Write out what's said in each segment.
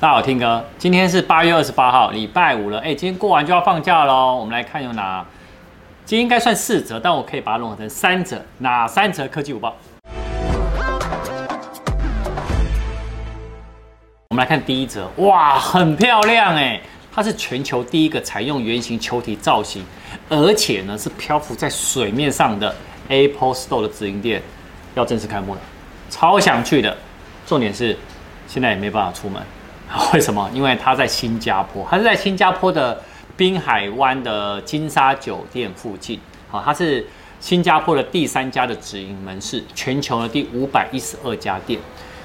大家好，听哥，今天是八月二十八号，礼拜五了。哎，今天过完就要放假喽。我们来看有哪？今天应该算四折，但我可以把它融合成三折。哪三折科技五报？我们来看第一折，哇，很漂亮哎！它是全球第一个采用圆形球体造型，而且呢是漂浮在水面上的 Apple Store 的直营店，要正式开幕了，超想去的。重点是现在也没办法出门。为什么？因为它在新加坡，它是在新加坡的滨海湾的金沙酒店附近。好，它是新加坡的第三家的直营门市，全球的第五百一十二家店。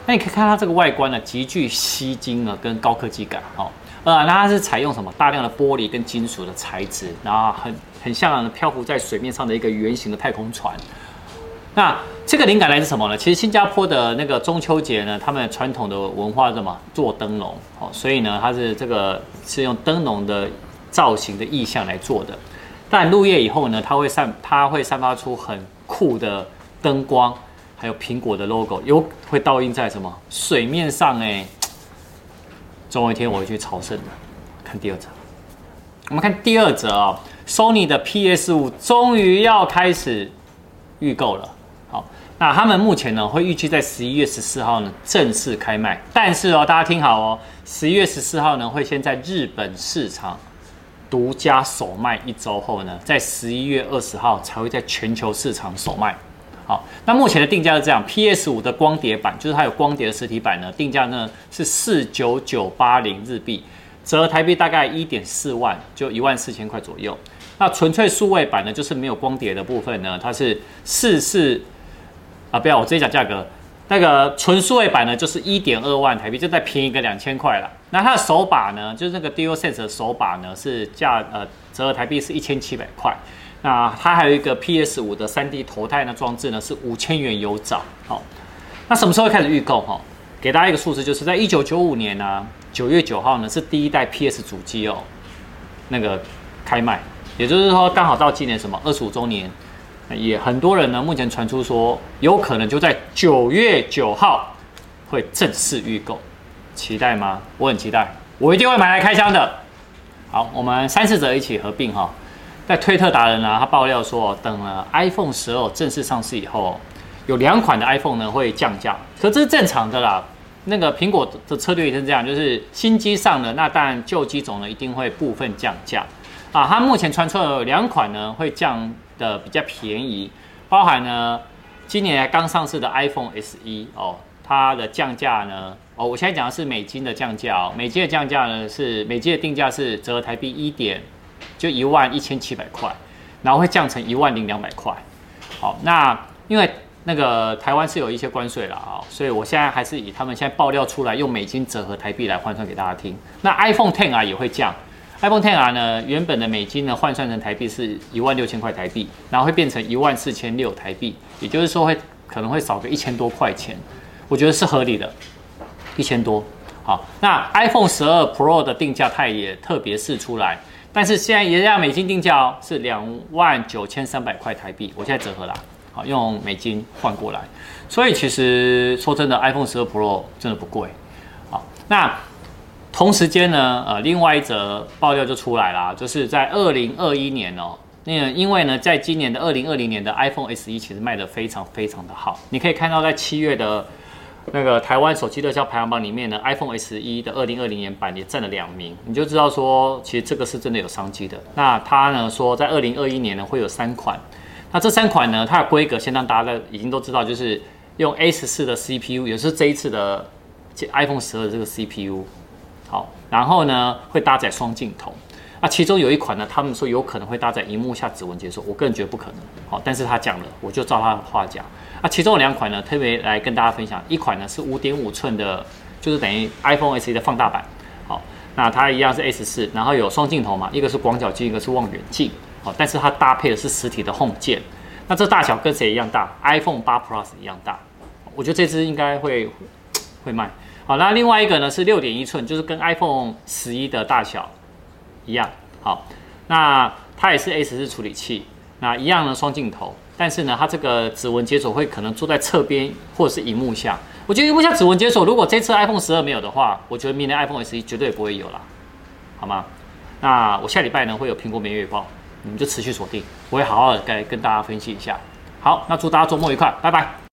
那你可以看它这个外观呢，极具吸睛啊，跟高科技感。好，呃，那它是采用什么？大量的玻璃跟金属的材质，然后很很像漂浮在水面上的一个圆形的太空船。那这个灵感来自什么呢？其实新加坡的那个中秋节呢，他们传统的文化是什么？做灯笼，哦，所以呢，它是这个是用灯笼的造型的意象来做的。但入夜以后呢，它会散，它会散发出很酷的灯光，还有苹果的 logo，有会倒映在什么水面上？哎，总有一天我会去朝圣的。看第二则，我们看第二则啊，Sony 的 PS5 终于要开始预购了。那他们目前呢，会预计在十一月十四号呢正式开卖，但是哦，大家听好哦，十一月十四号呢会先在日本市场独家首卖一周后呢，在十一月二十号才会在全球市场首卖。好，那目前的定价是这样：PS 五的光碟版，就是它有光碟的实体版呢，定价呢是四九九八零日币，折合台币大概一点四万，就一万四千块左右。那纯粹数位版呢，就是没有光碟的部分呢，它是四四。啊，不要，我直接讲价格。那个纯数位版呢，就是一点二万台币，就再便宜个两千块了。那它的手把呢，就是那个 DualSense 的手把呢，是价呃折合台币是一千七百块。那它还有一个 PS 五的三 D 头戴的装置呢，是五千元有找。好，那什么时候开始预购？哈，给大家一个数字，就是在一九九五年呢，九月九号呢是第一代 PS 主机哦，那个开卖，也就是说刚好到今年什么二十五周年。也很多人呢，目前传出说有可能就在九月九号会正式预购，期待吗？我很期待，我一定会买来开箱的。好，我们三四者一起合并哈，在推特达人呢，他爆料说，等了 iPhone 十二正式上市以后，有两款的 iPhone 呢会降价，可这是正常的啦。那个苹果的策略也是这样，就是新机上了，那当然旧机种呢一定会部分降价啊。它目前传出有两款呢会降。的比较便宜，包含呢，今年刚上市的 iPhone SE 哦，它的降价呢，哦，我现在讲的是美金的降价哦，美金的降价呢是美金的定价是折合台币一点，就一万一千七百块，然后会降成一万零两百块。好，那因为那个台湾是有一些关税了啊，所以我现在还是以他们现在爆料出来用美金折合台币来换算给大家听。那 iPhone Ten 啊也会降。iPhone XR 呢，原本的美金呢换算成台币是一万六千块台币，然后会变成一万四千六台币，也就是说会可能会少个一千多块钱，我觉得是合理的，一千多。好，那 iPhone 十二 Pro 的定价它也特别释出来，但是现在也要美金定价哦，是两万九千三百块台币，我现在折合啦，好，用美金换过来，所以其实说真的，iPhone 十二 Pro 真的不贵。好，那。同时间呢，呃，另外一则爆料就出来啦，就是在二零二一年哦，那个因为呢，在今年的二零二零年的 iPhone SE 其实卖得非常非常的好，你可以看到在七月的那个台湾手机热销排行榜里面呢，iPhone SE 的二零二零年版也占了两名，你就知道说，其实这个是真的有商机的。那他呢说，在二零二一年呢会有三款，那这三款呢，它的规格先让大家已经都知道，就是用 A 十四的 CPU，也是这一次的 iPhone 十二的这个 CPU。好，然后呢，会搭载双镜头，啊，其中有一款呢，他们说有可能会搭载荧幕下指纹解锁，我个人觉得不可能。好，但是他讲了，我就照他的话讲。啊，其中有两款呢，特别来跟大家分享，一款呢是五点五寸的，就是等于 iPhone SE 的放大版。好，那它一样是 S 四，然后有双镜头嘛，一个是广角镜，一个是望远镜。好，但是它搭配的是实体的 Home 键，那这大小跟谁一样大？iPhone 八 Plus 一样大。我觉得这支应该会会卖。好，那另外一个呢是六点一寸，就是跟 iPhone 十一的大小一样。好，那它也是 A 十四处理器，那一样的双镜头，但是呢，它这个指纹解锁会可能坐在侧边或者是荧幕下，我觉得荧幕下指纹解锁，如果这次 iPhone 十二没有的话，我觉得明年 iPhone 十一绝对不会有了，好吗？那我下礼拜呢会有苹果每月报，你们就持续锁定，我会好好的跟跟大家分析一下。好，那祝大家周末愉快，拜拜。